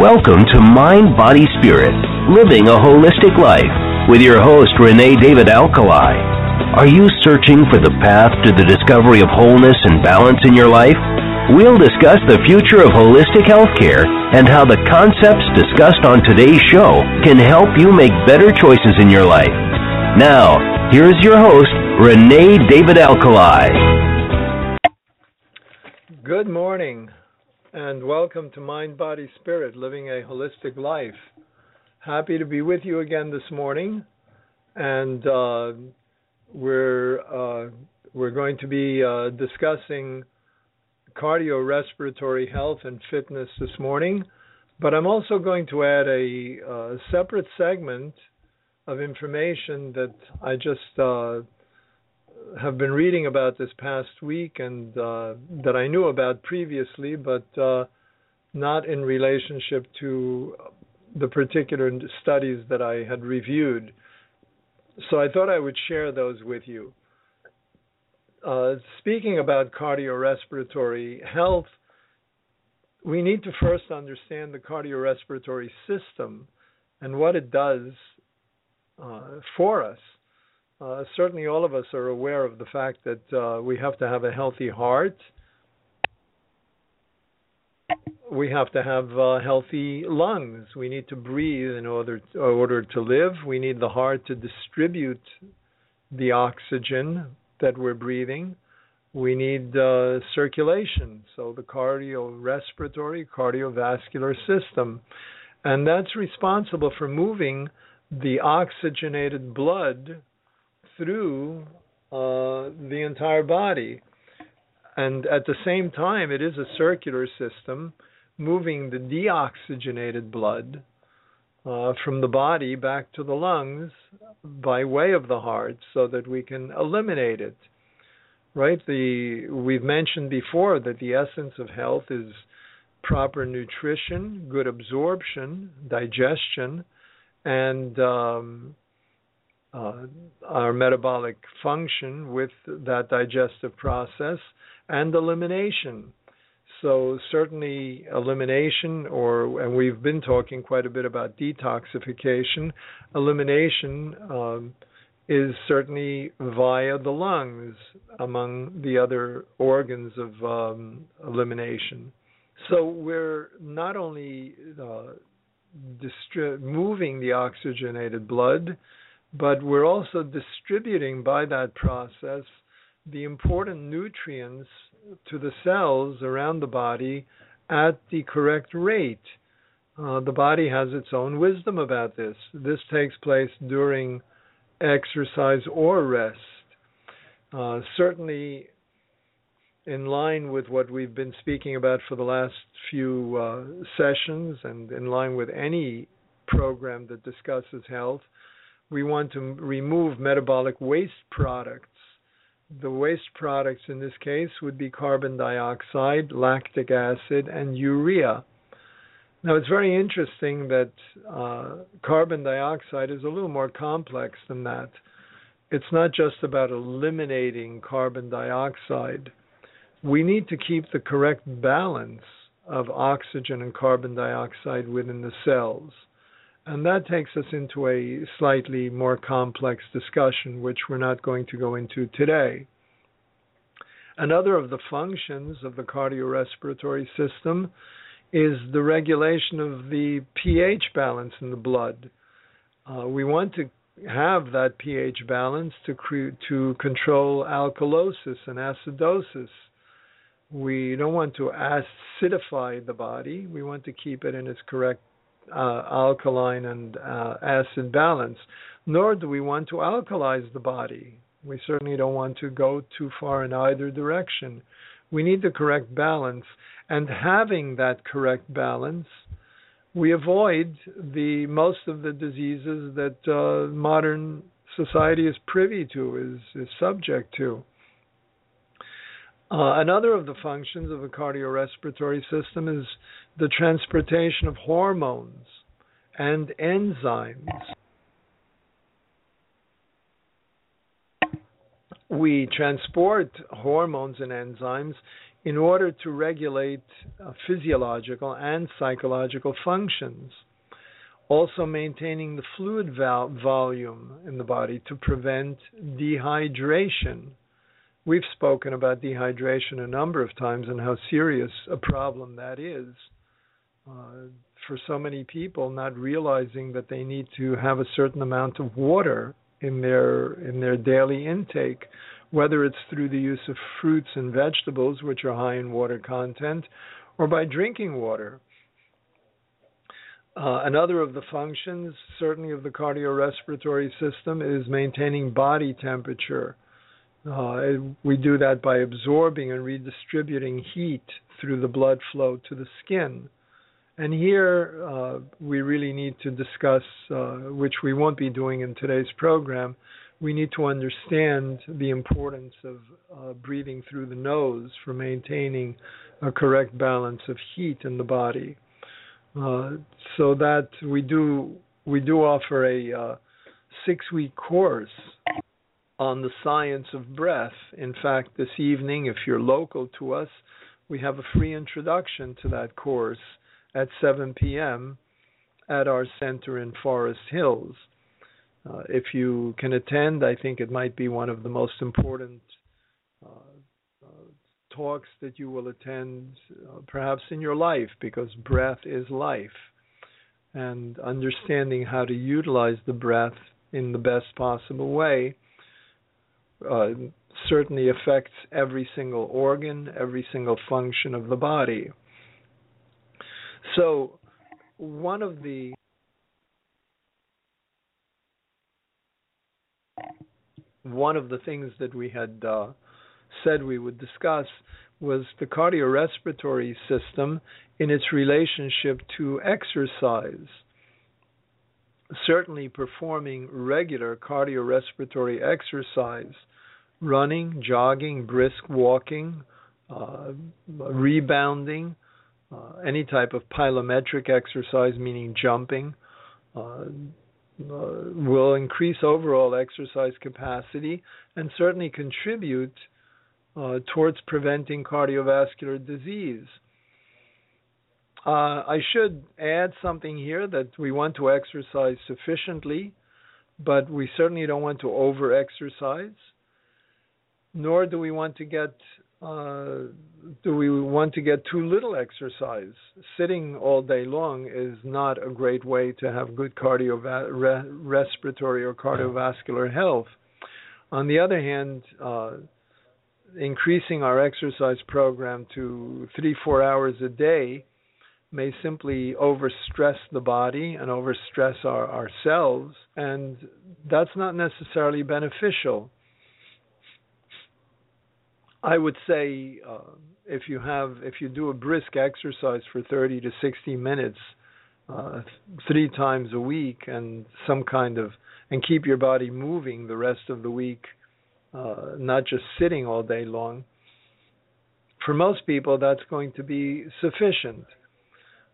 Welcome to Mind, Body, Spirit, Living a Holistic Life with your host, Renee David Alkalay. Are you searching for the path to the discovery of wholeness and balance in your life? We'll discuss the future of holistic healthcare and how the concepts discussed on today's show can help you make better choices in your life. Now, here's your host, Renee David Alkalay. Good morning and welcome to Mind, Body, Spirit, Living a Holistic Life. Happy to be with you again this morning, and uh, we're uh, we're going to be uh, discussing cardiorespiratory health and fitness this morning. But I'm also going to add a, a separate segment of information that I just uh, have been reading about this past week and uh, that I knew about previously, but uh, not in relationship to the particular studies that I had reviewed. So I thought I would share those with you. Uh, speaking about cardiorespiratory health, we need to first understand the cardiorespiratory system and what it does uh, for us. Uh, certainly, all of us are aware of the fact that uh, we have to have a healthy heart. We have to have uh, healthy lungs. We need to breathe in order to, in order to live. We need the heart to distribute the oxygen that we're breathing. We need uh, circulation, so the cardiorespiratory, cardiovascular system. And that's responsible for moving the oxygenated blood through uh, the entire body. And at the same time, it is a circular system moving the deoxygenated blood uh, from the body back to the lungs by way of the heart so that we can eliminate it. Right? The we've mentioned before that the essence of health is proper nutrition, good absorption, digestion, and um, uh, our metabolic function with that digestive process and elimination. So certainly elimination, or and we've been talking quite a bit about detoxification. Elimination um, is certainly via the lungs, among the other organs of um, elimination. So we're not only uh, distri- moving the oxygenated blood, but we're also distributing by that process the important nutrients to the cells around the body at the correct rate. Uh, the body has its own wisdom about this. This takes place during exercise or rest. Uh, certainly, in line with what we've been speaking about for the last few uh, sessions, and in line with any program that discusses health, we want to remove metabolic waste products the waste products in this case would be carbon dioxide, lactic acid, and urea. Now, it's very interesting that uh, carbon dioxide is a little more complex than that. It's not just about eliminating carbon dioxide. We need to keep the correct balance of oxygen and carbon dioxide within the cells. And that takes us into a slightly more complex discussion, which we're not going to go into today. Another of the functions of the cardiorespiratory system is the regulation of the pH balance in the blood. Uh, we want to have that pH balance to cre- to control alkalosis and acidosis. We don't want to acidify the body. We want to keep it in its correct uh, alkaline and uh, acid balance, nor do we want to alkalize the body. We certainly don't want to go too far in either direction. We need the correct balance. And having that correct balance, we avoid the most of the diseases that uh, modern society is privy to, is, is subject to. Uh, another of the functions of the cardiorespiratory system is the transportation of hormones and enzymes. We transport hormones and enzymes in order to regulate uh, physiological and psychological functions. Also, maintaining the fluid volume in the body to prevent dehydration. We've spoken about dehydration a number of times and how serious a problem that is uh, for so many people, not realizing that they need to have a certain amount of water in their in their daily intake whether it's through the use of fruits and vegetables, which are high in water content, or by drinking water. Uh, another of the functions, certainly of the cardiorespiratory system, is maintaining body temperature. Uh, we do that by absorbing and redistributing heat through the blood flow to the skin. And here uh, we really need to discuss, uh, which we won't be doing in today's program, we need to understand the importance of uh, breathing through the nose for maintaining a correct balance of heat in the body. Uh, so that we do we do offer a uh, six week course on the science of breath. In fact, this evening, if you're local to us, we have a free introduction to that course at 7 p.m. at our center in Forest Hills. Uh, if you can attend, I think it might be one of the most important uh, uh, talks that you will attend, uh, perhaps in your life, because breath is life. And understanding how to utilize the breath in the best possible way uh, certainly affects every single organ, every single function of the body. So, one of the one of the things that we had uh, said we would discuss was the cardiorespiratory system in its relationship to exercise. Certainly, performing regular cardiorespiratory exercise, running, jogging, brisk walking, uh, rebounding, uh, any type of plyometric exercise, meaning jumping, uh, uh, will increase overall exercise capacity and certainly contribute uh, towards preventing cardiovascular disease. I should add something here that we want to exercise sufficiently, but we certainly don't want to over exercise, nor do we want to get uh, do we want to get too little exercise? Sitting all day long is not a great way to have good cardiorespiratory or cardiovascular health. On the other hand, uh, increasing our exercise program to three, four hours a day may simply overstress the body and overstress our, ourselves, and that's not necessarily beneficial. I would say uh, if you have if you do a brisk exercise for 30 to 60 minutes uh, three times a week and some kind of and keep your body moving the rest of the week, uh, not just sitting all day long. For most people, that's going to be sufficient.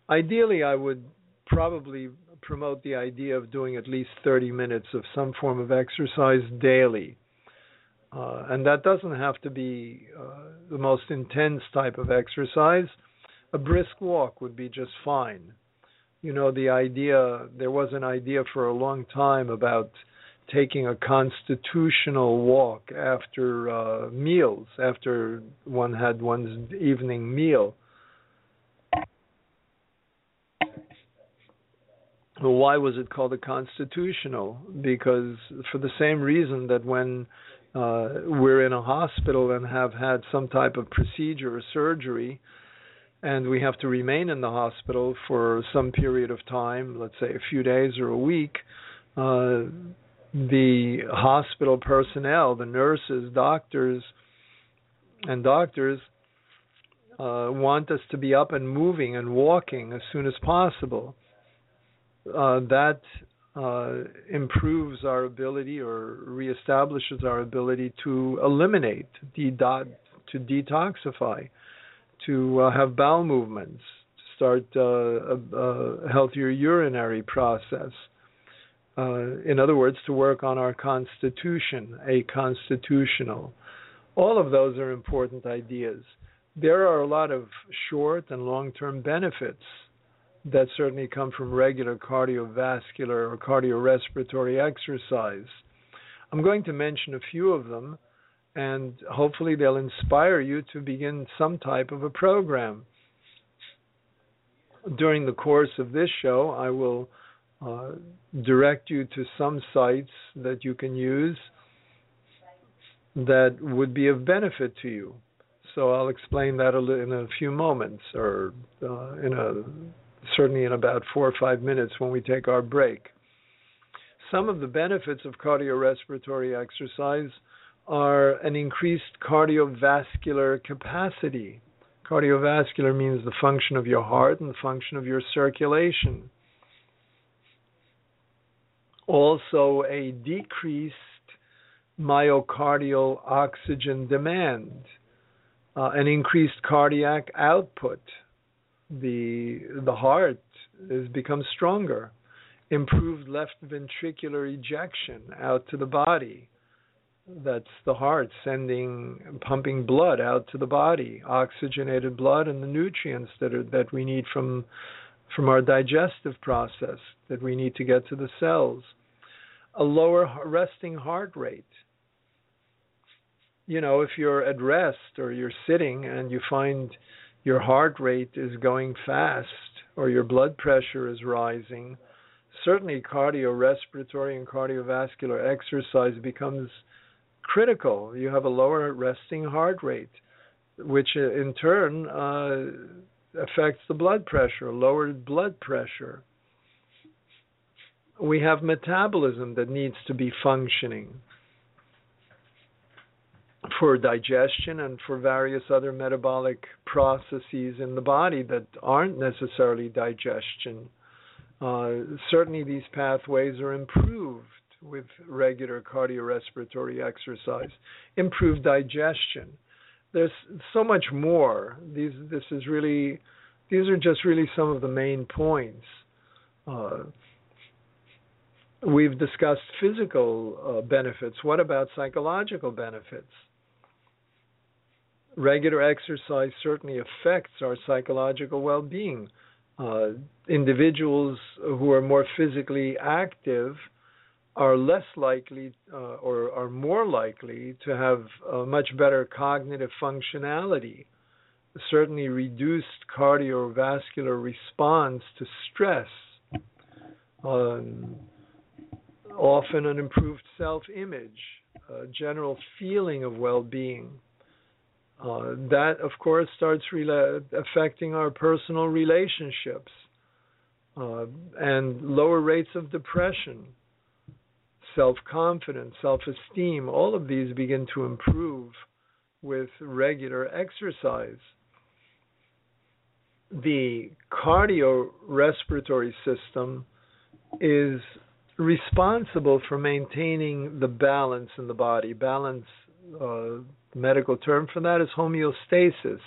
Ideally, I would probably promote the idea of doing at least 30 minutes of some form of exercise daily. Uh, and that doesn't have to be uh, the most intense type of exercise. A brisk walk would be just fine. You know, the idea, there was an idea for a long time about taking a constitutional walk after uh, meals, after one had one's evening meal. Well, why was it called a constitutional? Because for the same reason that when uh, we're in a hospital and have had some type of procedure or surgery, and we have to remain in the hospital for some period of time, let's say a few days or a week, uh, the hospital personnel, the nurses, doctors, and doctors uh, want us to be up and moving and walking as soon as possible. Uh, that uh, improves our ability or reestablishes our ability to eliminate, de- to detoxify, to uh, have bowel movements, to start uh, a, a, healthier urinary process. Uh, in other words, to work on our constitution, a constitutional. All of those are important ideas. There are a lot of short and long term benefits that certainly come from regular cardiovascular or cardiorespiratory exercise. I'm going to mention a few of them, and hopefully they'll inspire you to begin some type of a program. During the course of this show, I will uh, direct you to some sites that you can use that would be of benefit to you. So I'll explain that in a few moments, or uh, in a certainly in about four or five minutes when we take our break. Some of the benefits of cardiorespiratory exercise are an increased cardiovascular capacity. Cardiovascular means the function of your heart and the function of your circulation. Also, a decreased myocardial oxygen demand, uh, an increased cardiac output the the heart has become stronger, improved left ventricular ejection out to the body. That's the heart sending pumping blood out to the body, oxygenated blood and the nutrients that are that we need from from our digestive process that we need to get to the cells. A lower resting heart rate. You know, if you're at rest or you're sitting and you find your heart rate is going fast or your blood pressure is rising, certainly cardiorespiratory and cardiovascular exercise becomes critical. You have a lower resting heart rate, which in turn uh, affects the blood pressure, lowered blood pressure. We have metabolism that needs to be functioning for digestion and for various other metabolic processes in the body that aren't necessarily digestion. Uh, certainly, these pathways are improved with regular cardiorespiratory exercise, improved digestion. There's so much more. These, this is really, these are just really some of the main points. Uh, we've discussed physical uh, benefits. What about psychological benefits? Regular exercise certainly affects our psychological well being. Uh, individuals who are more physically active are less likely uh, or are more likely to have much better cognitive functionality, certainly reduced cardiovascular response to stress, um, often an improved self image, a general feeling of well being. Uh, that, of course, starts affecting our personal relationships uh, and lower rates of depression, self confidence, self esteem. All of these begin to improve with regular exercise. The cardiorespiratory system is responsible for maintaining the balance in the body, balance uh, medical term for that is homeostasis.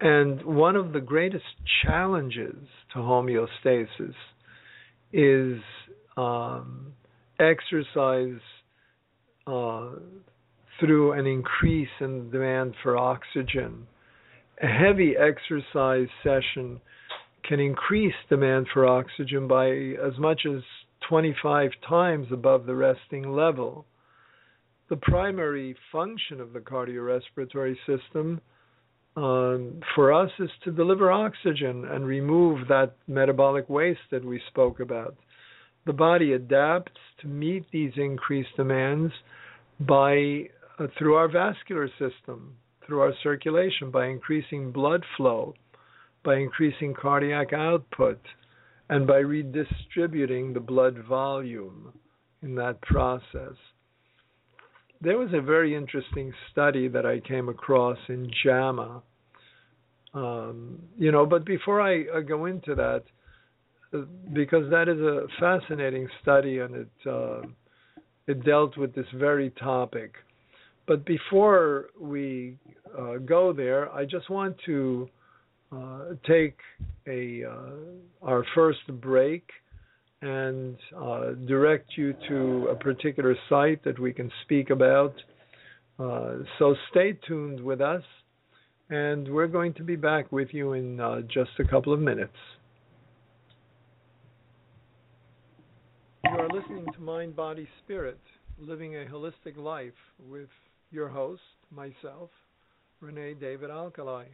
And one of the greatest challenges to homeostasis is um, exercise uh, through an increase in demand for oxygen. A heavy exercise session can increase demand for oxygen by as much as 25 times above the resting level the primary function of the cardiorespiratory system um, for us is to deliver oxygen and remove that metabolic waste that we spoke about. The body adapts to meet these increased demands by uh, through our vascular system, through our circulation, by increasing blood flow, by increasing cardiac output, and by redistributing the blood volume in that process there was a very interesting study that I came across in JAMA, Um, you know, but before I, I go into that, uh, because that is a fascinating study and it uh, it dealt with this very topic. But before we uh, go there, I just want to uh, take a uh, our first break and uh, direct you to a particular site that we can speak about. Uh, so stay tuned with us, and we're going to be back with you in uh, just a couple of minutes. You are listening to Mind, Body, Spirit, Living a Holistic Life with your host, myself, Renee David Alkalay.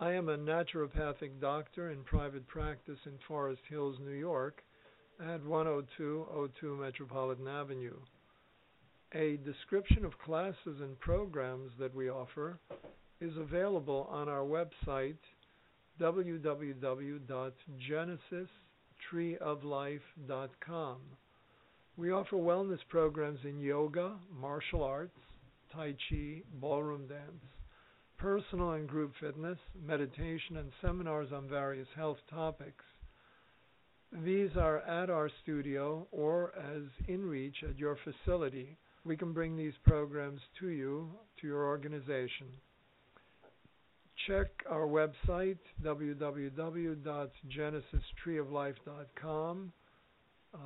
I am a naturopathic doctor in private practice in Forest Hills, New York at 10202 Metropolitan Avenue. A description of classes and programs that we offer is available on our website www.genesistreeoflife.com. We offer wellness programs in yoga, martial arts, tai chi, ballroom dance, personal and group fitness, meditation, and seminars on various health topics. These are at our studio or as in reach at your facility. We can bring these programs to you, to your organization. Check our website, www.genesistreeoflife.com, uh,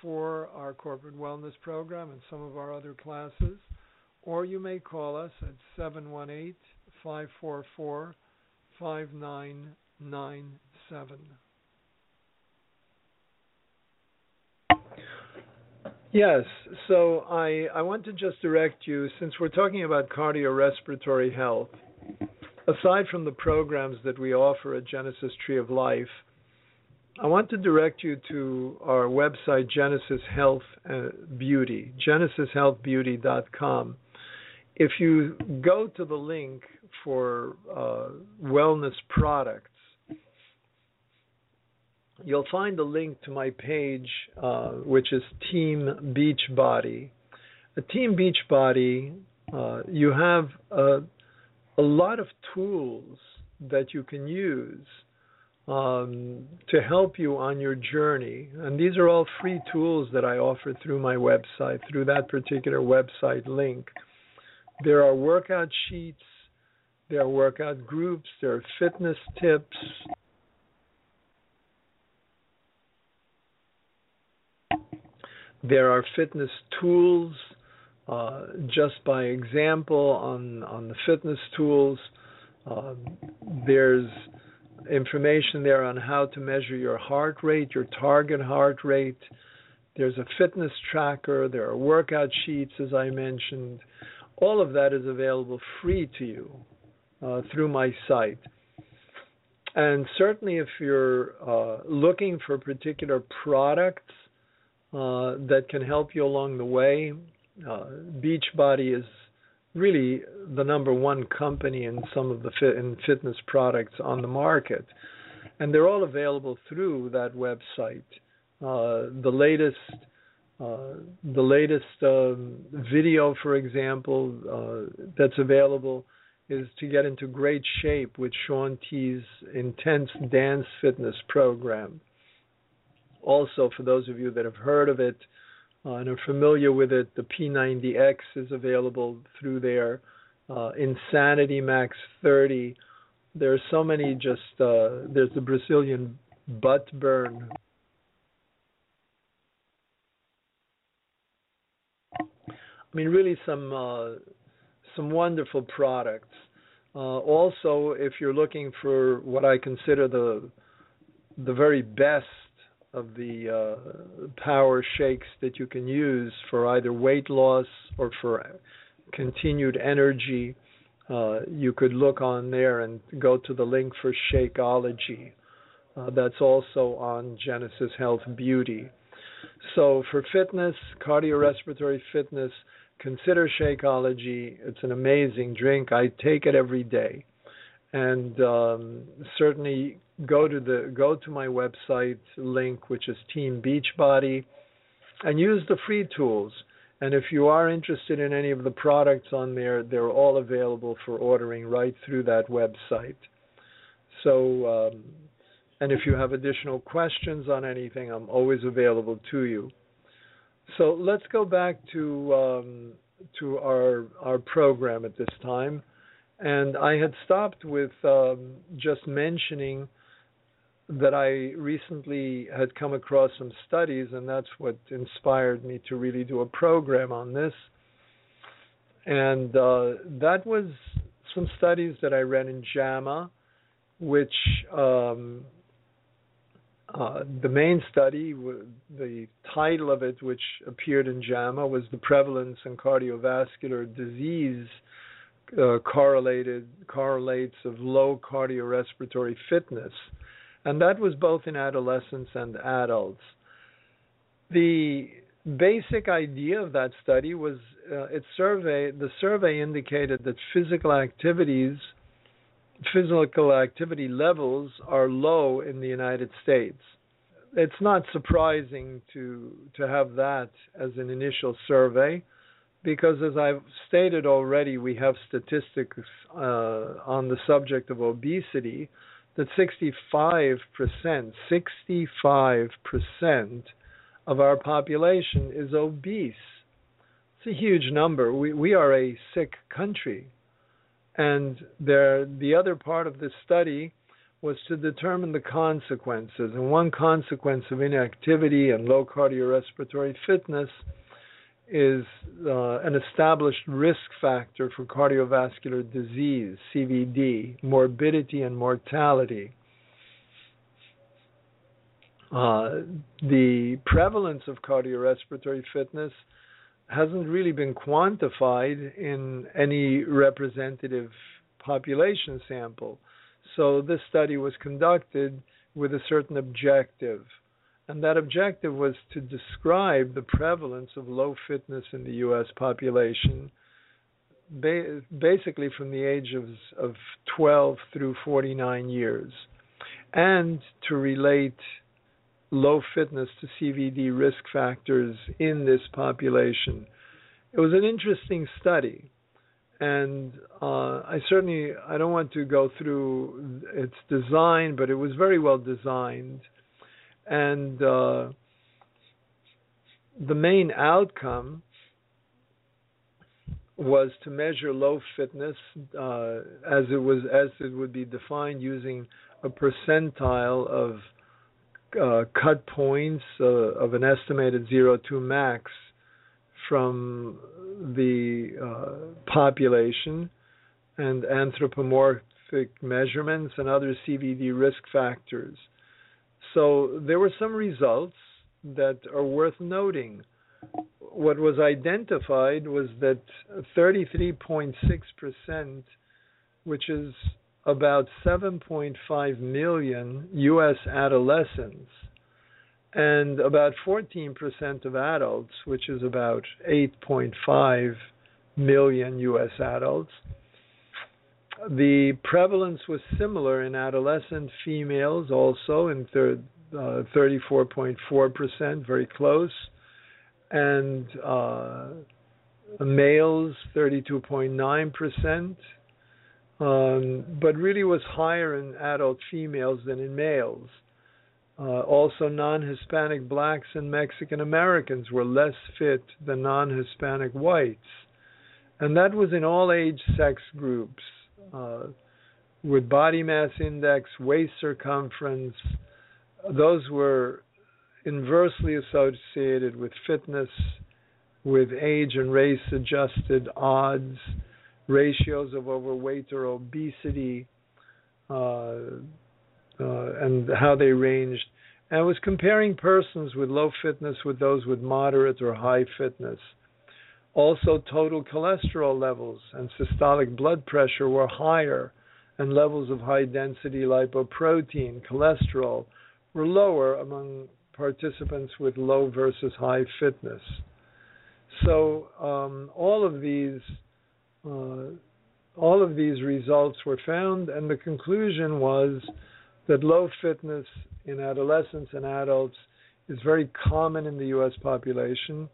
for our corporate wellness program and some of our other classes, or you may call us at 718 544 5997. Yes, so I, I want to just direct you, since we're talking about cardiorespiratory health, aside from the programs that we offer at Genesis Tree of Life, I want to direct you to our website, Genesis Health uh, Beauty, genesishealthbeauty.com. If you go to the link for uh, wellness products, you'll find a link to my page, uh, which is Team Beachbody. A Team Beachbody, uh, you have a, a, lot of tools that you can use um, to help you on your journey. And these are all free tools that I offer through my website, through that particular website link. There are workout sheets, there are workout groups, there are fitness tips, There are fitness tools. Uh, just by example, on on the fitness tools, uh, there's information there on how to measure your heart rate, your target heart rate. There's a fitness tracker. There are workout sheets, as I mentioned. All of that is available free to you uh, through my site. And certainly, if you're uh, looking for particular products uh, that can help you along the way. Uh, Beachbody is really the number one company in some of the fit in fitness products on the market, and they're all available through that website. Uh, the latest. Uh, the latest um, video, for example, uh, that's available is to get into great shape with Shaun T's intense dance fitness program also, for those of you that have heard of it uh, and are familiar with it, the P90X is available through there. Uh, Insanity Max 30. There are so many. Just uh, there's the Brazilian butt burn. I mean, really some uh, some wonderful products. Uh, also, if you're looking for what I consider the the very best of the uh, power shakes that you can use for either weight loss or for continued energy. Uh, you could look on there and go to the link for Shakeology. Uh, that's also on Genesis Health Beauty. So for fitness, cardiorespiratory fitness, consider Shakeology. It's an amazing drink. I take it every day, and um, certainly go to the go to my website link, which is Team Beachbody, and use the free tools. And if you are interested in any of the products on there, they're all available for ordering right through that website. So, um, and if you have additional questions on anything, I'm always available to you. So let's go back to um, to our our program at this time, and I had stopped with um, just mentioning that I recently had come across some studies, and that's what inspired me to really do a program on this. And uh, that was some studies that I read in JAMA, which um, uh, the main study, the title of it, which appeared in JAMA, was the prevalence and cardiovascular disease uh, correlated correlates of low cardiorespiratory fitness, and that was both in adolescents and adults. The basic idea of that study was uh, it survey the survey indicated that physical activities physical activity levels are low in the United States. It's not surprising to to have that as an initial survey because as I've stated already we have statistics uh, on the subject of obesity that 65% 65% of our population is obese. It's a huge number. We we are a sick country. And there the other part of this study was to determine the consequences. And one consequence of inactivity and low cardiorespiratory fitness is uh, an established risk factor for cardiovascular disease, CVD, morbidity and mortality. Uh, the prevalence of cardiorespiratory fitness hasn't really been quantified in any representative population sample. So this study was conducted with a certain objective. And that objective was to describe the prevalence of low fitness in the US population, basically from the age of, of 12 through 49 years, and to relate low fitness to CVD risk factors in this population. It was an interesting study, and uh, I certainly I don't want to go through its design, but it was very well designed, and uh, the main outcome was to measure low fitness uh, as it was as it would be defined using a percentile of uh, cut points uh, of an estimated zero to max from the uh, population and anthropomorphic measurements and other CVD risk factors. So there were some results that are worth noting. What was identified was that 33.6%, which is about 7.5 million U.S. adolescents and about 14% of adults, which is about 8.5 million U.S. adults. The prevalence was similar in adolescent females, also in third, uh, 34.4%, very close, and uh, males 32.9% um, but really was higher in adult females than in males. Uh, also, non Hispanic blacks and Mexican Americans were less fit than non Hispanic whites. And that was in all age sex groups, uh, with body mass index, waist circumference. Those were inversely associated with fitness, with age and race adjusted odds ratios of overweight or obesity, uh, uh, and how they ranged. And I was comparing persons with low fitness with those with moderate or high fitness. Also, total cholesterol levels and systolic blood pressure were higher, and levels of high density lipoprotein, cholesterol, were lower among participants with low versus high fitness. So, um, all of these uh, all of these results were found, and the conclusion was that low fitness in adolescents and adults is very common in the U.S. population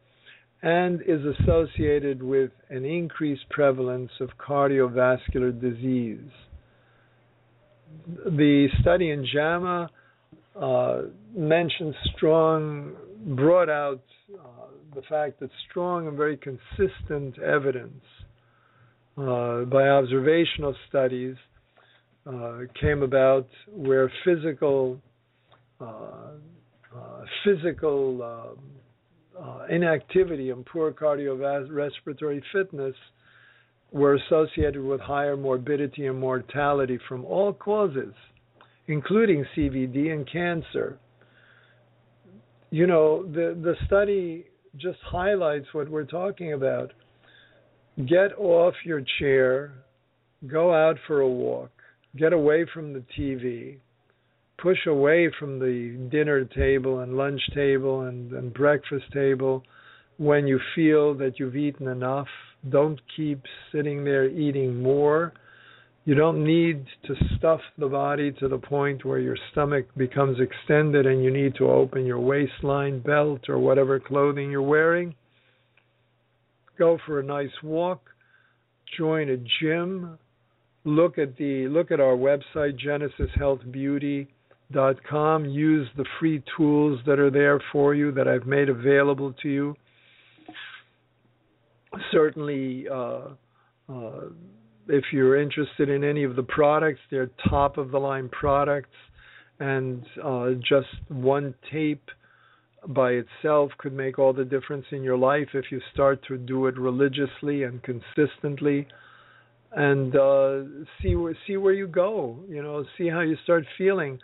and is associated with an increased prevalence of cardiovascular disease. the study in JAMA uh, mentioned strong, brought out uh, the fact that strong and very consistent evidence uh, by observational studies uh, came about where physical uh, physical um, Uh, inactivity and poor cardiorespiratory fitness were associated with higher morbidity and mortality from all causes, including CVD and cancer. You know, the, the study just highlights what we're talking about. Get off your chair, go out for a walk, get away from the TV, push away from the dinner table and lunch table and, and breakfast table when you feel that you've eaten enough don't keep sitting there eating more. You don't need to stuff the body to the point where your stomach becomes extended and you need to open your waistline belt or whatever clothing you're wearing. Go for a nice walk, join a gym, look at the look at our website genesishealthbeauty.com, use the free tools that are there for you that I've made available to you. Certainly uh, uh, if you're interested in any of the products, they're top of the line products, and uh, just one tape by itself could make all the difference in your life if you start to do it religiously and consistently. And uh see where see where you go you know see how you start feeling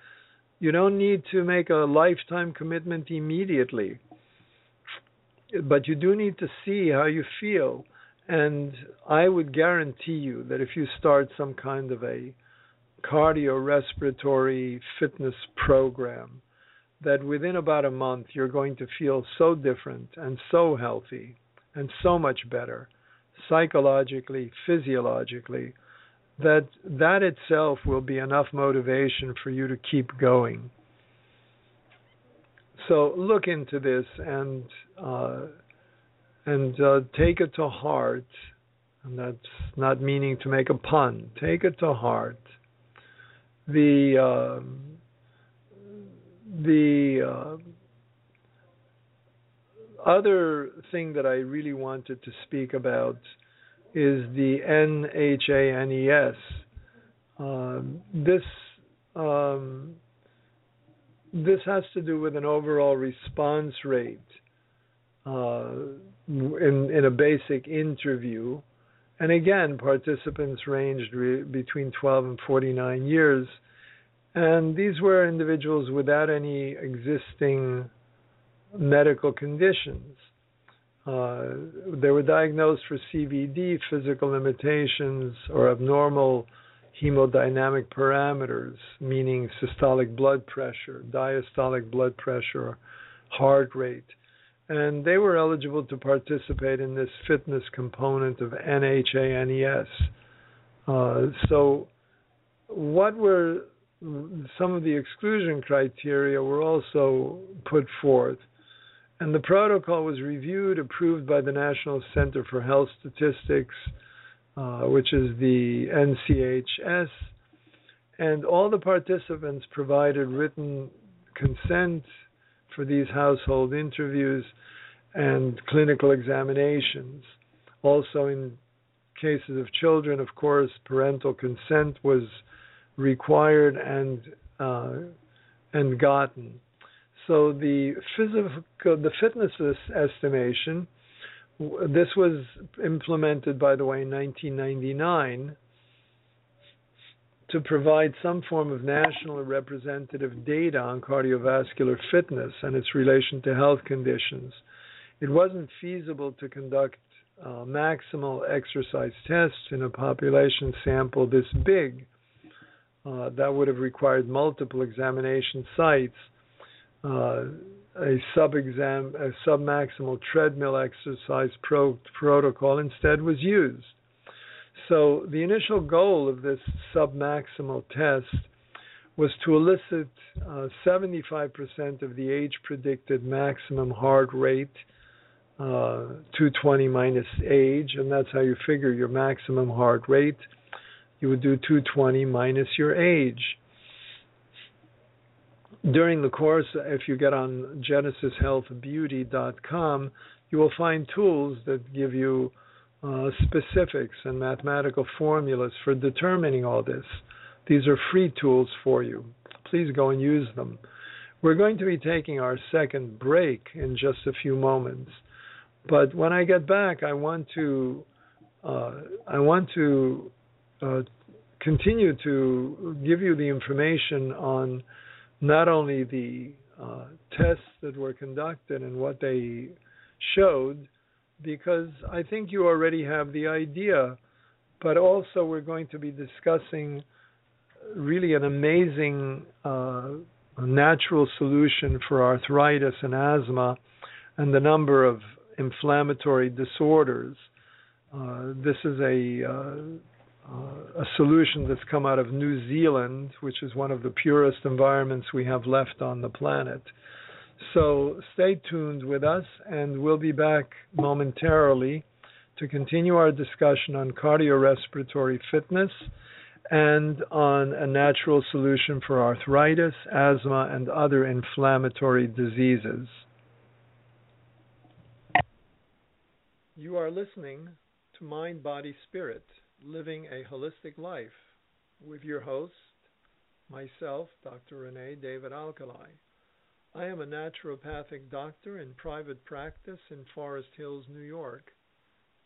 you don't need to make a lifetime commitment immediately but you do need to see how you feel. And I would guarantee you that if you start some kind of a cardiorespiratory fitness program, that within about a month you're going to feel so different and so healthy and so much better psychologically, physiologically, that that itself will be enough motivation for you to keep going. So look into this and uh, and uh, take it to heart. And that's not meaning to make a pun. Take it to heart. The uh, the other thing that I really wanted to speak about is the NHANES. Um, this um, this has to do with an overall response rate uh, in in a basic interview, and again, participants ranged re- between 12 and 49 years, and these were individuals without any existing medical conditions. Uh, they were diagnosed for CVD, physical limitations, or abnormal hemodynamic parameters, meaning systolic blood pressure, diastolic blood pressure, heart rate. And they were eligible to participate in this fitness component of NHANES. Uh, so, what were some of the exclusion criteria were also put forth. And the protocol was reviewed, approved by the National Center for Health Statistics, uh, which is the NCHS, and all the participants provided written consent for these household interviews and clinical examinations. Also, in cases of children, of course, parental consent was required and uh, and gotten. So the physical, the fitness estimation this was implemented, by the way, in 1999 to provide some form of national representative data on cardiovascular fitness and its relation to health conditions. It wasn't feasible to conduct uh, maximal exercise tests in a population sample this big. Uh, that would have required multiple examination sites. Uh, a sub-exam, a sub-maximal treadmill exercise pro- protocol instead was used. So the initial goal of this sub-maximal test was to elicit uh, 75% of the age-predicted maximum heart rate, uh, 220 minus age, and that's how you figure your maximum heart rate. you would do 220 minus your age. During the course, if you get on genesishealthbeauty.com, you will find tools that give you uh, specifics and mathematical formulas for determining all this. These are free tools for you. Please go and use them. We're going to be taking our second break in just a few moments. But when I get back, I want to uh, I want to uh, continue to give you the information on not only the uh, tests that were conducted and what they showed, because I think you already have the idea, but also we're going to be discussing really an amazing uh, natural solution for arthritis and asthma and the number of inflammatory disorders. Uh, this is a uh, uh, a solution that's come out of New Zealand, which is one of the purest environments we have left on the planet. So stay tuned with us, and we'll be back momentarily to continue our discussion on cardiorespiratory fitness and on a natural solution for arthritis, asthma, and other inflammatory diseases. You are listening to Mind, Body, Spirit Living a Holistic Life with your host, myself, Dr. Renè David Alkalay. I am a naturopathic doctor in private practice in Forest Hills, New York,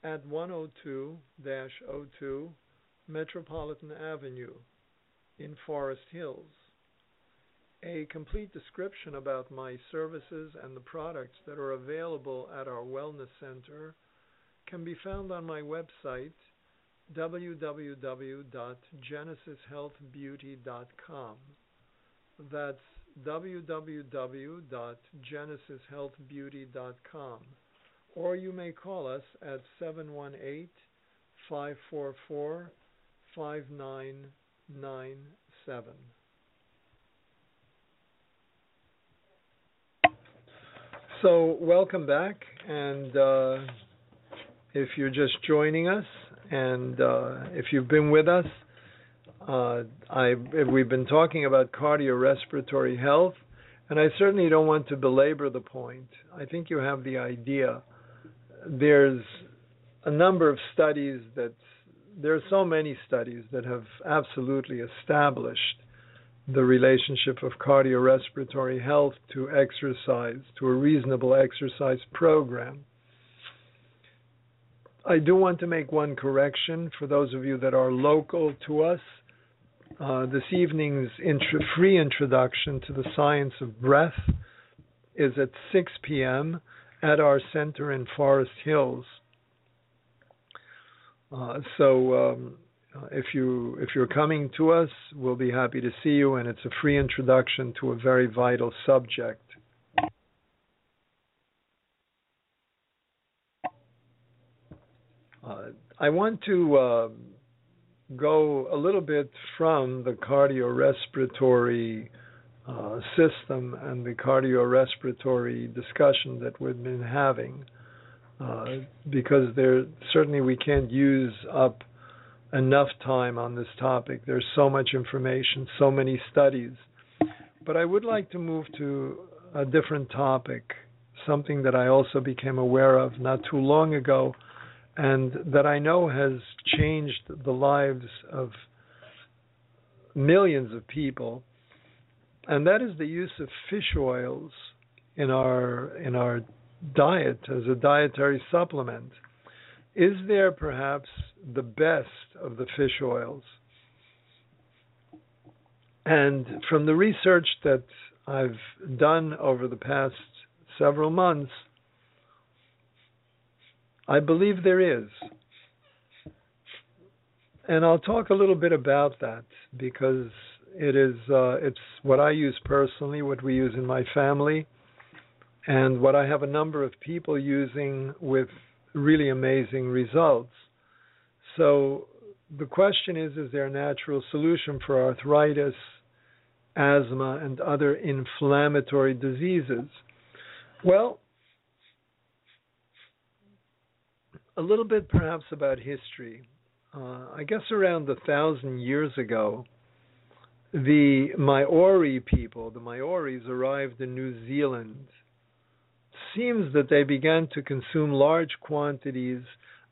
at 102 02 Metropolitan Avenue in Forest Hills. A complete description about my services and the products that are available at our Wellness Center can be found on my website www.genesishealthbeauty.com. That's www.genesishealthbeauty.com. Or you may call us at 718 544 5997. So, welcome back. And uh, if you're just joining us, and uh, if you've been with us, uh, I, we've been talking about cardiorespiratory health, and I certainly don't want to belabor the point. I think you have the idea. There's a number of studies that there are so many studies that have absolutely established the relationship of cardiorespiratory health to exercise, to a reasonable exercise program. I do want to make one correction for those of you that are local to us. Uh, this evening's intro, free introduction to the science of breath is at 6 p.m. at our center in Forest Hills. Uh, so um, if you if you're coming to us, we'll be happy to see you, and it's a free introduction to a very vital subject. Uh, I want to uh, go a little bit from the cardiorespiratory uh, system and the cardiorespiratory discussion that we've been having, uh, because there certainly we can't use up enough time on this topic. There's so much information, so many studies. But I would like to move to a different topic, something that I also became aware of not too long ago and that I know has changed the lives of millions of people, and that is the use of fish oils in our in our diet as a dietary supplement. Is there perhaps the best of the fish oils? And from the research that I've done over the past several months, I believe there is. And I'll talk a little bit about that because it is uh, it's what I use personally, what we use in my family, and what I have a number of people using with really amazing results. So the question is is there a natural solution for arthritis, asthma, and other inflammatory diseases? Well, a little bit perhaps about history. uh, I guess around a thousand years ago, the Maori people, the Maoris, arrived in New Zealand. Seems that they began to consume large quantities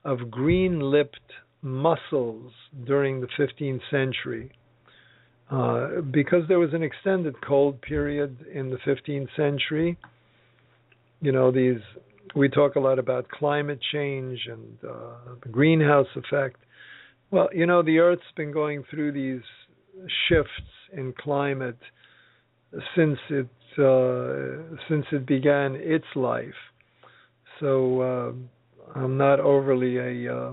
of green lipped mussels during the 15th century. Uh, because there was an extended cold period in the 15th century, you know, these we talk a lot about climate change and uh, the greenhouse effect. Well, you know, the Earth's been going through these shifts in climate since it uh, since it began its life. So uh, I'm not overly a uh,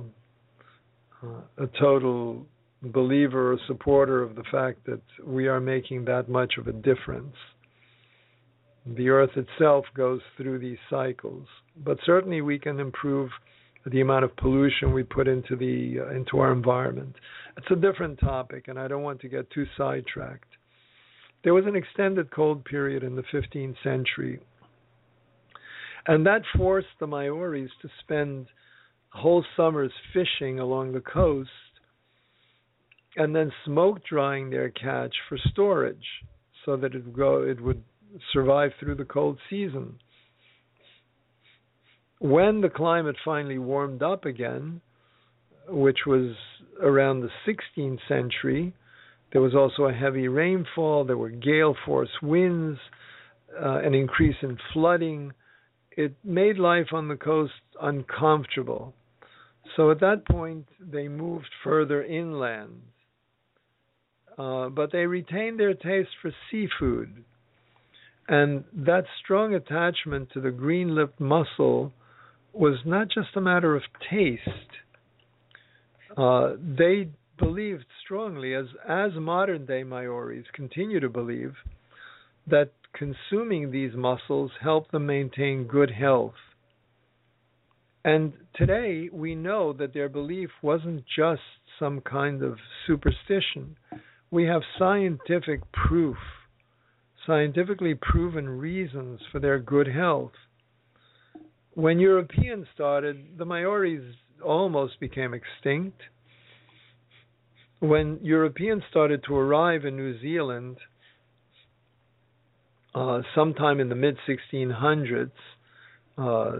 a total believer or supporter of the fact that we are making that much of a difference. The Earth itself goes through these cycles, but certainly we can improve the amount of pollution we put into the uh, into our environment. It's a different topic, and I don't want to get too sidetracked. There was an extended cold period in the 15th century, and that forced the Maoris to spend whole summers fishing along the coast and then smoke drying their catch for storage so that it would go it would survive through the cold season when the climate finally warmed up again, which was around the 16th century, there was also a heavy rainfall, there were gale force winds, uh, an increase in flooding. It made life on the coast uncomfortable. So at that point, they moved further inland. Uh, but they retained their taste for seafood. And that strong attachment to the green lipped mussel was not just a matter of taste. Uh, they believed strongly, as as modern day Maoris continue to believe, that consuming these mussels help them maintain good health. And today we know that their belief wasn't just some kind of superstition. We have scientific proof, scientifically proven reasons for their good health when Europeans started, the Maoris almost became extinct. When Europeans started to arrive in New Zealand, uh, sometime in the mid 1600s, uh,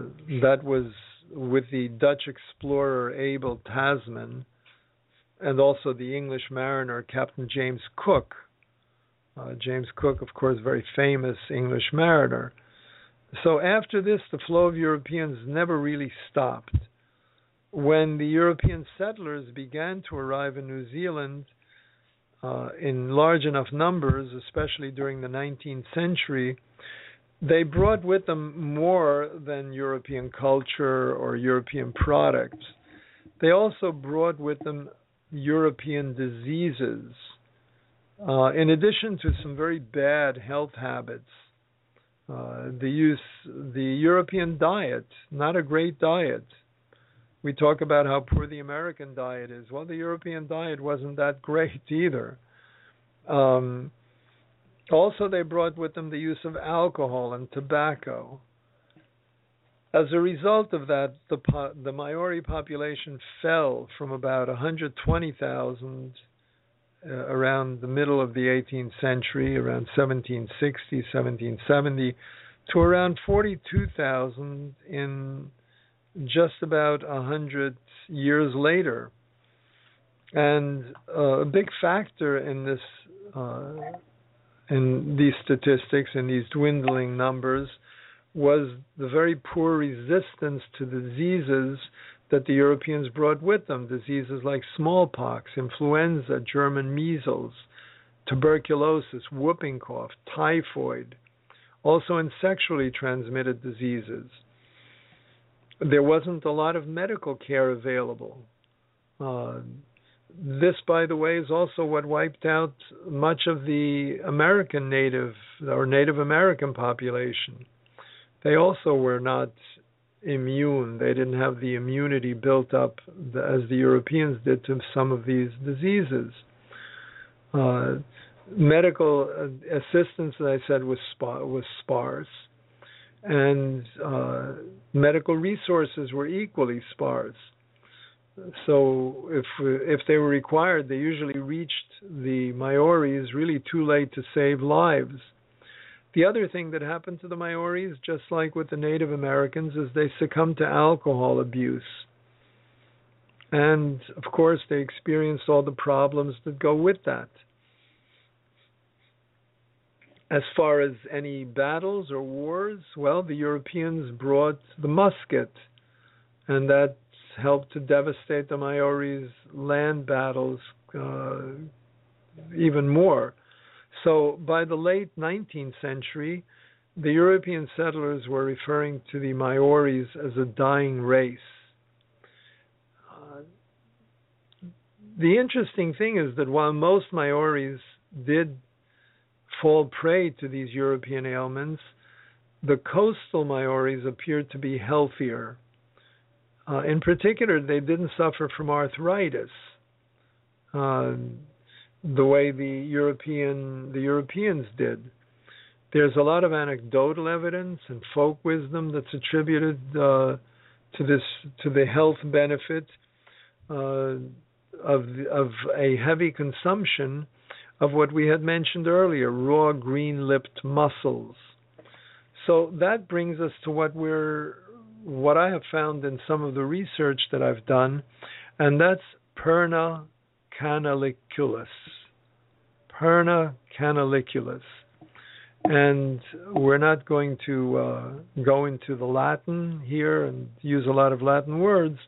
that was with the Dutch explorer Abel Tasman and also the English mariner Captain James Cook. Uh, James Cook, of course, very famous English mariner. So after this, the flow of Europeans never really stopped. When the European settlers began to arrive in New Zealand uh, in large enough numbers, especially during the 19th century, they brought with them more than European culture or European products. They also brought with them European diseases, uh, in addition to some very bad health habits uh, the use the European diet, not a great diet. We talk about how poor the American diet is. Well, the European diet wasn't that great either. Um, also, they brought with them the use of alcohol and tobacco. As a result of that, the the Maori population fell from about 120,000 uh, around the middle of the 18th century, around 1760, 1770, to around 42,000 in just about a hundred years later. And uh, a big factor in this, uh, in these statistics, in these dwindling numbers, was the very poor resistance to diseases that the Europeans brought with them diseases like smallpox, influenza, German measles, tuberculosis, whooping cough, typhoid, also in sexually transmitted diseases. There wasn't a lot of medical care available. Uh, this, by the way, is also what wiped out much of the American Native or Native American population. They also were not immune. They didn't have the immunity built up as the Europeans did to some of these diseases. Uh, medical assistance, as I said, was spa- was sparse, and uh, medical resources were equally sparse. so if if they were required, they usually reached the Maoris really too late to save lives. The other thing that happened to the Maoris, just like with the Native Americans, is they succumbed to alcohol abuse. And of course, they experienced all the problems that go with that. As far as any battles or wars, well, the Europeans brought the musket, and that helped to devastate the Maoris' land battles uh, even more. So by the late 19th century, the European settlers were referring to the Maoris as a dying race. Uh, the interesting thing is that while most Maoris did fall prey to these European ailments, the coastal Maoris appeared to be healthier. Uh, in particular, they didn't suffer from arthritis uh, the way the European the Europeans did. There's a lot of anecdotal evidence and folk wisdom that's attributed uh, to this to the health benefit uh, of of a heavy consumption of what we had mentioned earlier, raw green-lipped mussels. So that brings us to what we're what I have found in some of the research that I've done, and that's Perna canaliculus. Perna canaliculus. And we're not going to uh, go into the Latin here and use a lot of Latin words,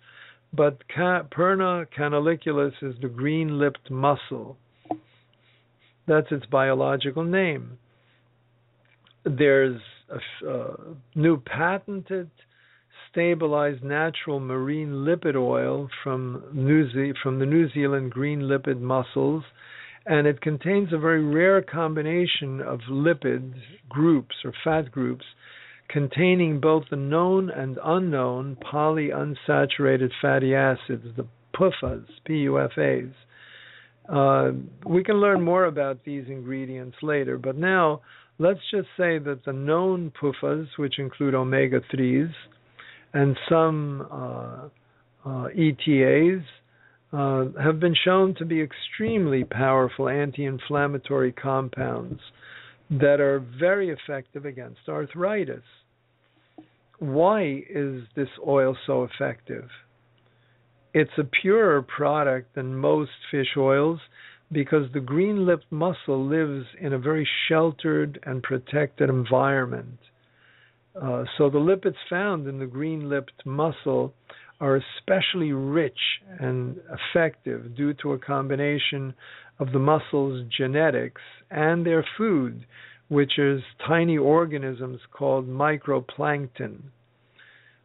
but ca- Perna canaliculus is the green lipped mussel. That's its biological name. There's a uh, new patented stabilized natural marine lipid oil from New Ze- from the New Zealand green lipid mussels, and it contains a very rare combination of lipid groups or fat groups containing both the known and unknown polyunsaturated fatty acids, the PUFAs, PUFAs. Uh, we can learn more about these ingredients later, but now let's just say that the known PUFAs, which include omega 3s, and some uh, uh, ETAs uh, have been shown to be extremely powerful anti inflammatory compounds that are very effective against arthritis. Why is this oil so effective? It's a purer product than most fish oils because the green lipped mussel lives in a very sheltered and protected environment. Uh, so the lipids found in the green lipped mussel are especially rich and effective due to a combination of the mussel's genetics and their food, which is tiny organisms called microplankton.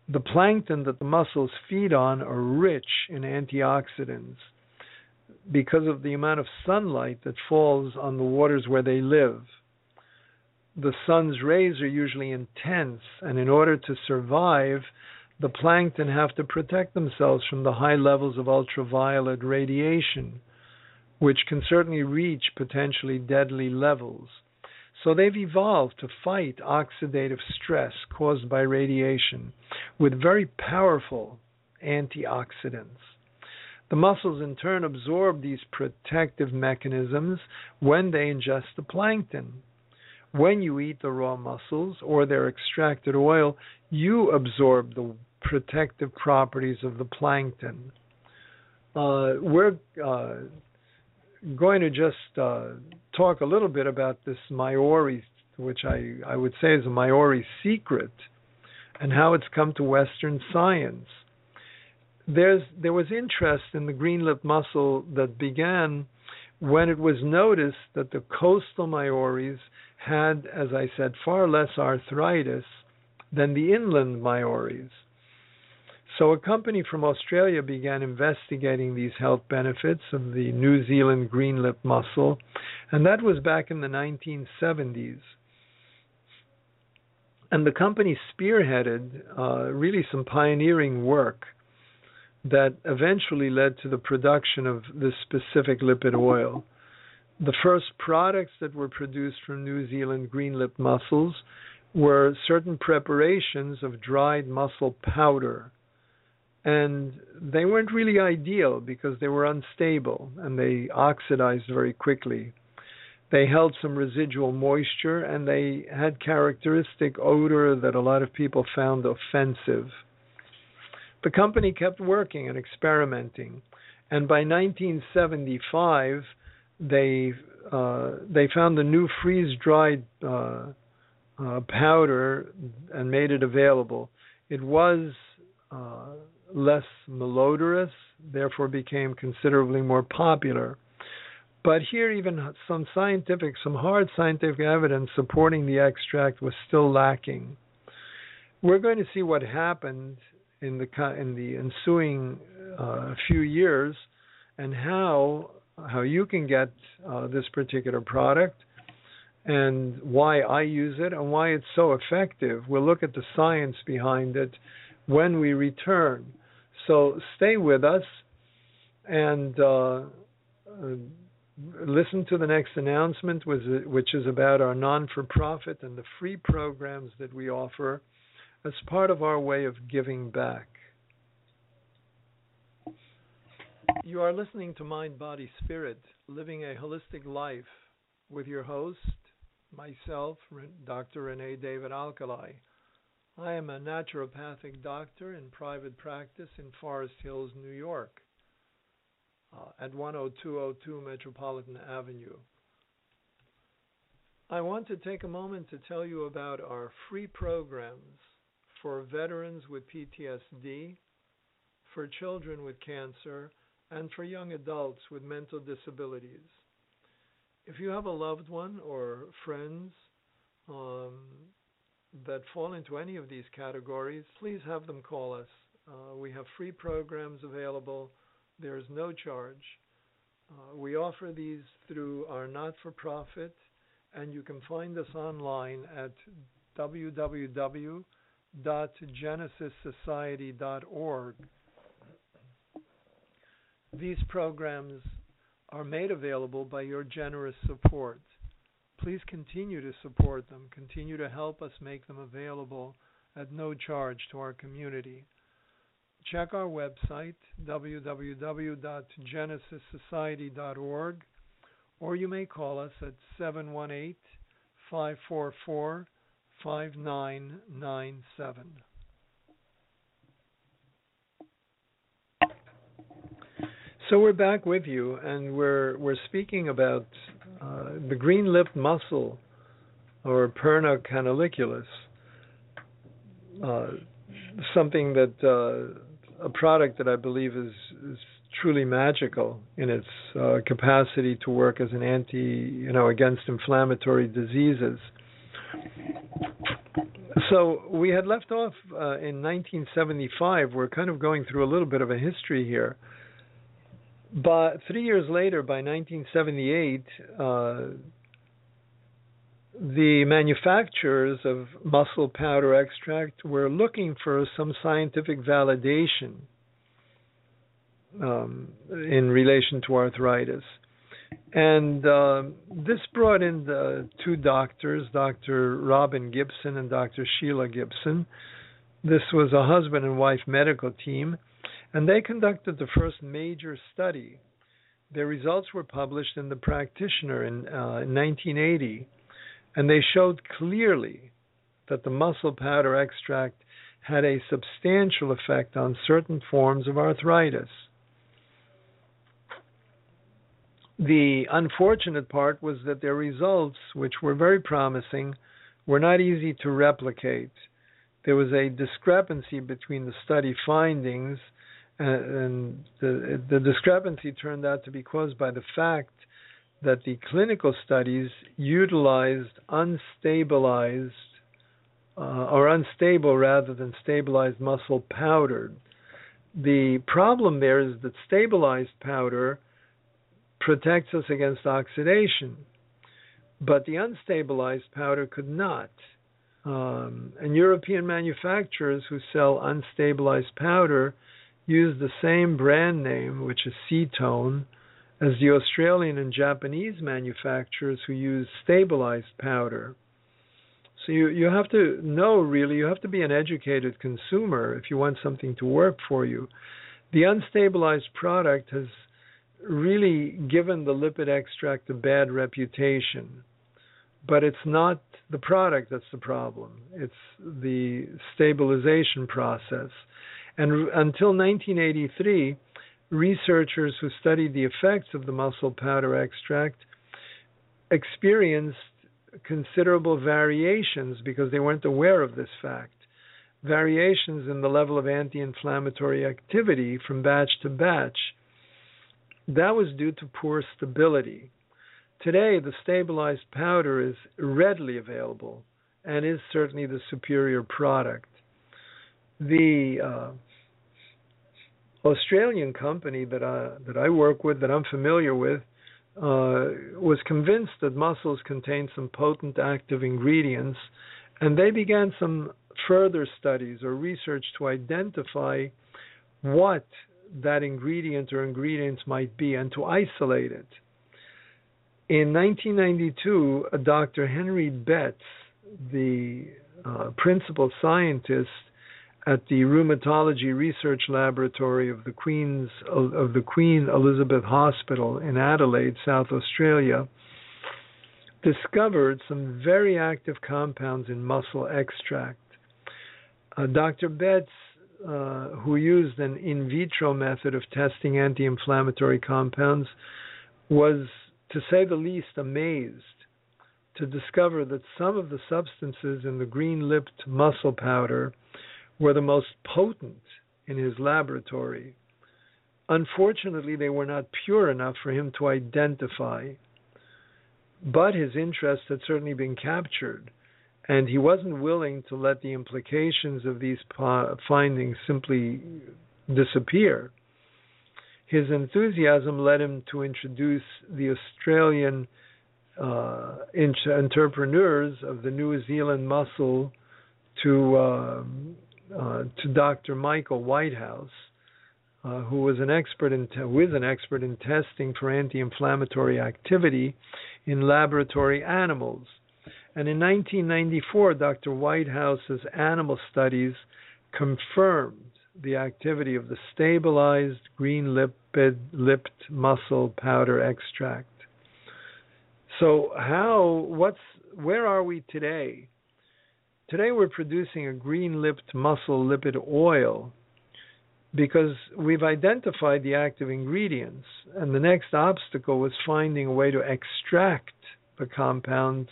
The plankton that the mussels feed on are rich in antioxidants because of the amount of sunlight that falls on the waters where they live the sun's rays are usually intense, and in order to survive, the plankton have to protect themselves from the high levels of ultraviolet radiation, which can certainly reach potentially deadly levels. So they've evolved to fight oxidative stress caused by radiation with very powerful antioxidants. The mussels in turn absorb these protective mechanisms when they ingest the plankton when you eat the raw mussels or their extracted oil, you absorb the protective properties of the plankton. Uh, we're uh, going to just uh, talk a little bit about this Maori, which I, I would say is a Maori secret, and how it's come to Western science. There's, there was interest in the green lip mussel that began when it was noticed that the coastal Maoris had, as I said, far less arthritis than the inland Maoris. So a company from Australia began investigating these health benefits of the New Zealand green lip mussel, and that was back in the 1970s. And the company spearheaded uh, really some pioneering work that eventually led to the production of this specific lipid oil. The first products that were produced from New Zealand green lipped mussels were certain preparations of dried mussel powder. and they weren't really ideal because they were unstable and they oxidized very quickly. They held some residual moisture and they had characteristic odor that a lot of people found offensive. The company kept working and experimenting, and by 1975 they uh, they found the new freeze dried uh, uh, powder and made it available. It was uh, less malodorous, therefore became considerably more popular. But here, even some scientific, some hard scientific evidence supporting the extract was still lacking. We're going to see what happened in the in the ensuing uh, few years, and how how you can get uh, this particular product, and why I use it, and why it's so effective. We'll look at the science behind it when we return. So stay with us and uh, uh, listen to the next announcement, which is about our non for profit and the free programs that we offer as part of our way of giving back. You are listening to Mind, Body, Spirit, Living a Holistic Life with your host, myself, Dr. Renè David Alkalay. I am a naturopathic doctor in private practice in Forest Hills, New York, uh, at 10202 Metropolitan Avenue. I want to take a moment to tell you about our free programs for veterans with PTSD, for children with cancer, and for young adults with mental disabilities. If you have a loved one or friends um, that fall into any of these categories, please have them call us. Uh, we have free programs available. There is no charge. Uh, we offer these through our not for profit, and you can find us online at www.genesissociety.org. These programs are made available by your generous support please continue to support them, continue to help us make them available at no charge to our community. Check our website, www.genesissociety.org, or you may call us at 718 544 5997. So we're back with you, and we're we're speaking about uh, the green lipped mussel, or Perna canaliculus, uh, something that uh, a product that I believe is, is truly magical in its uh, capacity to work as an anti, you know, against inflammatory diseases. So we had left off uh, in 1975. We're kind of going through a little bit of a history here. But three years later, by 1978, uh, the manufacturers of mussel powder extract were looking for some scientific validation um, in relation to arthritis. And uh, this brought in the two doctors, Dr. Robin Gibson and Dr. Sheila Gibson. This was a husband and wife medical team and they conducted the first major study. Their results were published in the Practitioner in, uh, 1980, and they showed clearly that the mussel powder extract had a substantial effect on certain forms of arthritis. The unfortunate part was that their results, which were very promising, were not easy to replicate. There was a discrepancy between the study findings and the the discrepancy turned out to be caused by the fact that the clinical studies utilized unstabilized uh, or unstable rather than stabilized mussel powder. The problem there is that stabilized powder protects us against oxidation, but the unstabilized powder could not. Um, and European manufacturers who sell unstabilized powder use the same brand name, which is Seatone, as the Australian and Japanese manufacturers who use stabilized powder. So you, you have to know really, you have to be an educated consumer if you want something to work for you. The unstabilized product has really given the lipid extract a bad reputation, but it's not the product that's the problem. It's the stabilization process. And until 1983, researchers who studied the effects of the mussel powder extract experienced considerable variations because they weren't aware of this fact. Variations in the level of anti inflammatory activity from batch to batch. That was due to poor stability. Today, the stabilized powder is readily available and is certainly the superior product. The uh, Australian company that I that I work with, that I'm familiar with, uh, was convinced that mussels contain some potent active ingredients, and they began some further studies or research to identify what that ingredient or ingredients might be and to isolate it. In 1992, Dr. Henry Betts, the uh, principal scientist at the Rheumatology Research Laboratory of the Queen's of the Queen Elizabeth Hospital in Adelaide, South Australia, discovered some very active compounds in mussel extract. Uh, Dr. Betts, uh, who used an in vitro method of testing anti-inflammatory compounds, was, to say the least, amazed to discover that some of the substances in the green-lipped mussel powder were the most potent in his laboratory. Unfortunately, they were not pure enough for him to identify, but his interest had certainly been captured, and he wasn't willing to let the implications of these findings simply disappear. His enthusiasm led him to introduce the Australian uh, entrepreneurs of the New Zealand mussel to um, uh, to Dr. Michael Whitehouse, uh, who was an expert in te- who is an expert in testing for anti-inflammatory activity in laboratory animals. And in 1994, Dr. Whitehouse's animal studies confirmed the activity of the stabilized green lipid lipped mussel powder extract. So how what's where are we today? Today we're producing a green lipped mussel lipid oil because we've identified the active ingredients, and the next obstacle was finding a way to extract the compounds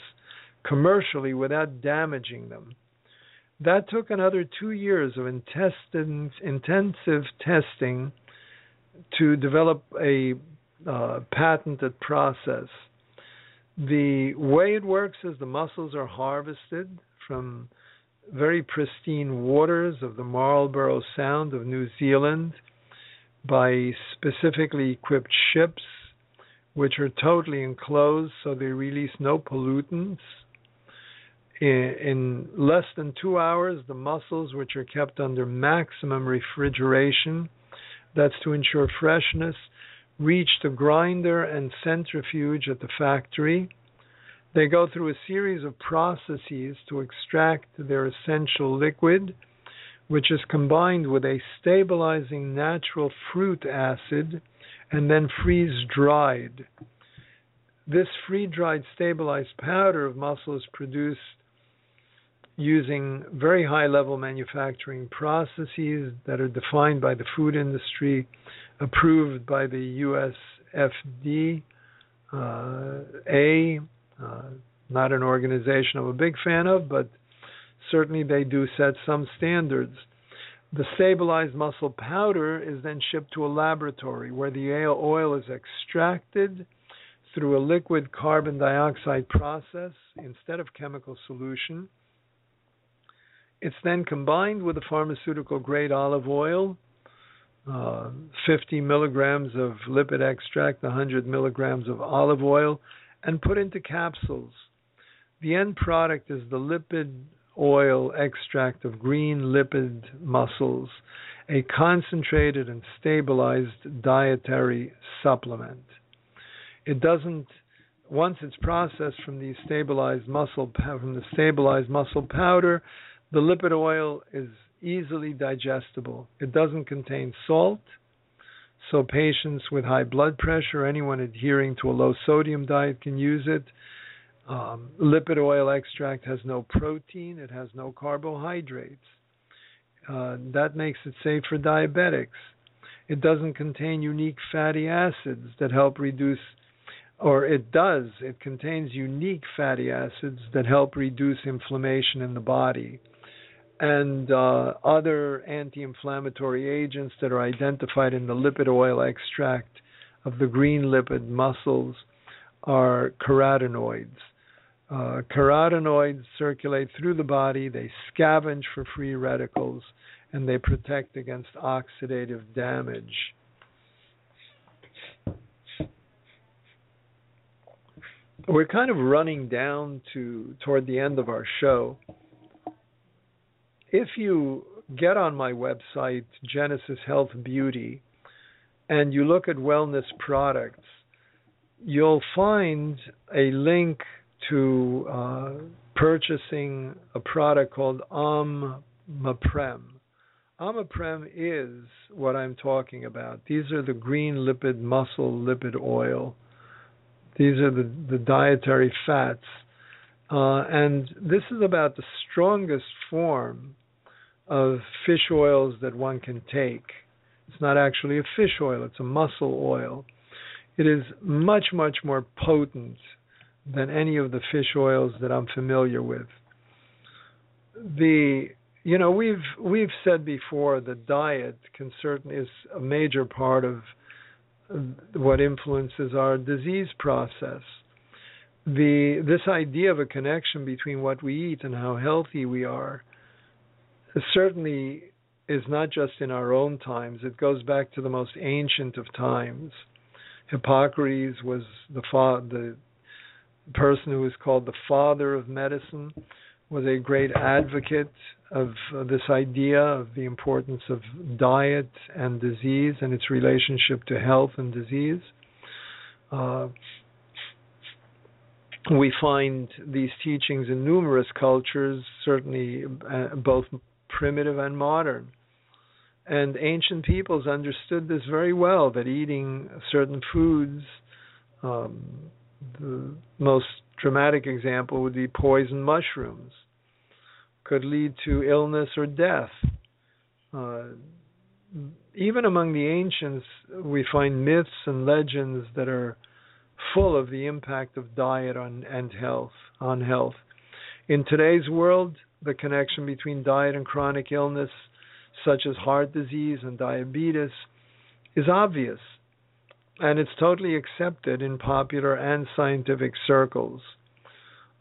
commercially without damaging them. That took another two years of intensive testing to develop a uh, patented process. The way it works is the mussels are harvested from very pristine waters of the Marlborough Sound of New Zealand by specifically equipped ships, which are totally enclosed so they release no pollutants. In, less than two hours, the mussels, which are kept under maximum refrigeration, that's to ensure freshness, reach the grinder and centrifuge at the factory they go through a series of processes to extract their essential liquid, which is combined with a stabilizing natural fruit acid and then freeze dried. This free dried stabilized powder of mussel is produced using very high level manufacturing processes that are defined by the food industry, approved by the US FDA. Uh, not an organization I'm a big fan of, but certainly they do set some standards. The stabilized mussel powder is then shipped to a laboratory where the oil is extracted through a liquid carbon dioxide process instead of chemical solution. It's then combined with the pharmaceutical grade olive oil, uh, 50 milligrams of lipid extract, 100 milligrams of olive oil, and put into capsules. The end product is the lipid oil extract of green lipid mussels, a concentrated and stabilized dietary supplement. It doesn't once it's processed from the stabilized mussel from the stabilized mussel powder, the lipid oil is easily digestible. It doesn't contain salt, so patients with high blood pressure, anyone adhering to a low sodium diet can use it. Um, lipid oil extract has no protein, it has no carbohydrates. Uh, that makes it safe for diabetics. It doesn't contain unique fatty acids that help reduce, or it does, it contains unique fatty acids that help reduce inflammation in the body. And uh, other anti inflammatory agents that are identified in the lipid oil extract of the green lipid mussels are carotenoids. Uh, carotenoids circulate through the body, they scavenge for free radicals, and they protect against oxidative damage. We're kind of running down to toward the end of our show. If you get on my website, Genesis Health Beauty, and you look at wellness products, you'll find a link to uh, purchasing a product called Omniprem. Omniprem is what I'm talking about. These are the green lipid mussel lipid oil. These are the, the dietary fats. Uh, and this is about the strongest form of fish oils that one can take. It's not actually a fish oil, it's a mussel oil. It is much, much more potent than any of the fish oils that I'm familiar with. The you know we've we've said before that diet can certainly is a major part of what influences our disease process. The this idea of a connection between what we eat and how healthy we are certainly is not just in our own times. It goes back to the most ancient of times. Hippocrates was the fa- the person who is called the father of medicine, was a great advocate of this idea of the importance of diet and disease and its relationship to health and disease. Uh, we find these teachings in numerous cultures, certainly uh, both primitive and modern. And ancient peoples understood this very well that eating certain foods um, the most dramatic example would be poison mushrooms could lead to illness or death. Uh, even among the ancients, we find myths and legends that are full of the impact of diet on and health on health. In today's world, the connection between diet and chronic illness, such as heart disease and diabetes, is obvious and it's totally accepted in popular and scientific circles.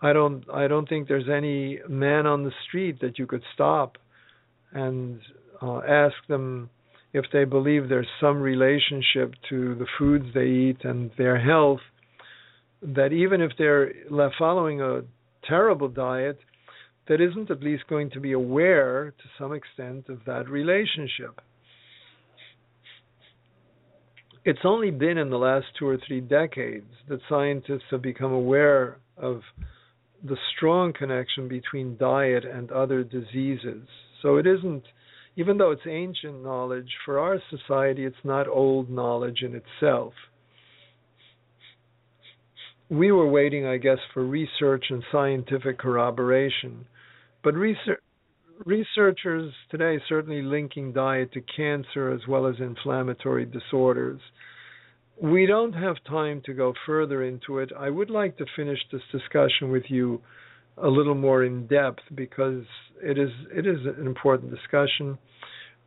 I don't I don't think there's any man on the street that you could stop and uh, ask them if they believe there's some relationship to the foods they eat and their health that even if they're following a terrible diet that isn't at least going to be aware to some extent of that relationship it's only been in the last two or three decades that scientists have become aware of the strong connection between diet and other diseases. So it isn't, even though it's ancient knowledge, for our society, it's not old knowledge in itself. We were waiting, I guess, for research and scientific corroboration. But research, researchers today certainly linking diet to cancer as well as inflammatory disorders. We don't have time to go further into it. I would like to finish this discussion with you a little more in depth because it is it is an important discussion.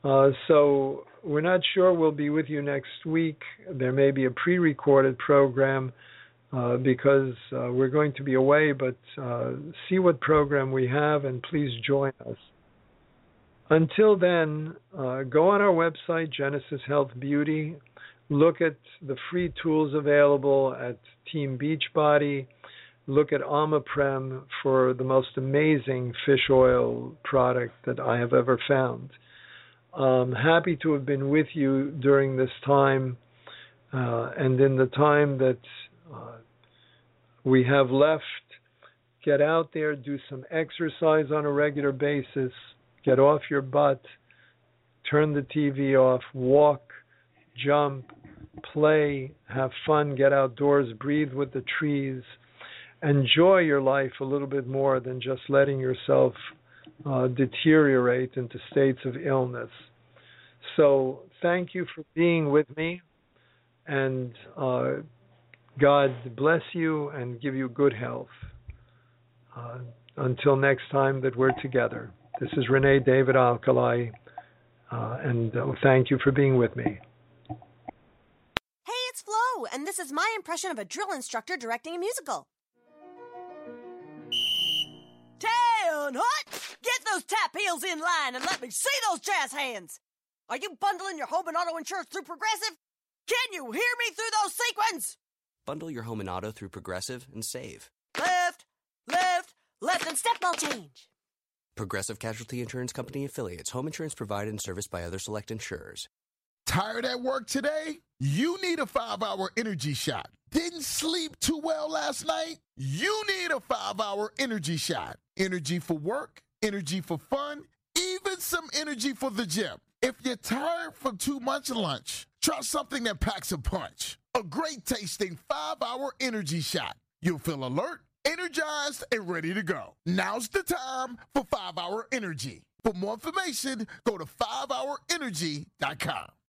Uh, so we're not sure we'll be with you next week. There may be a pre-recorded program uh, because uh, we're going to be away. But uh, see what program we have and please join us. Until then, uh, go on our website, Genesis Health Beauty. Look at the free tools available at Team Beachbody. Look at Omniprem for the most amazing fish oil product that I have ever found. I'm happy to have been with you during this time uh, and in the time that uh, we have left. Get out there, do some exercise on a regular basis, get off your butt, turn the TV off, walk, jump, play, have fun, get outdoors, breathe with the trees. Enjoy your life a little bit more than just letting yourself uh, deteriorate into states of illness. So, thank you for being with me, and uh, God bless you and give you good health. Uh, until next time that we're together. This is Renè David Alkalay, uh, and uh, thank you for being with me. Hey, it's Flo, and this is my impression of a drill instructor directing a musical. Town hut! Get those tap heels in line and let me see those jazz hands! Are you bundling your home and auto insurance through Progressive? Can you hear me through those sequins? Bundle your home and auto through Progressive and save. Left, left, left, and step ball change. Progressive Casualty Insurance Company affiliates. Home insurance provided and serviced by other select insurers. Tired at work today? You need a five hour energy shot. Didn't sleep too well last night? You need a five hour energy shot. Energy for work, energy for fun, even some energy for the gym. If you're tired from too much lunch, try something that packs a punch. A great tasting five hour energy shot. You'll feel alert, energized, and ready to go. Now's the time for five hour energy. For more information, go to 5hourenergy.com.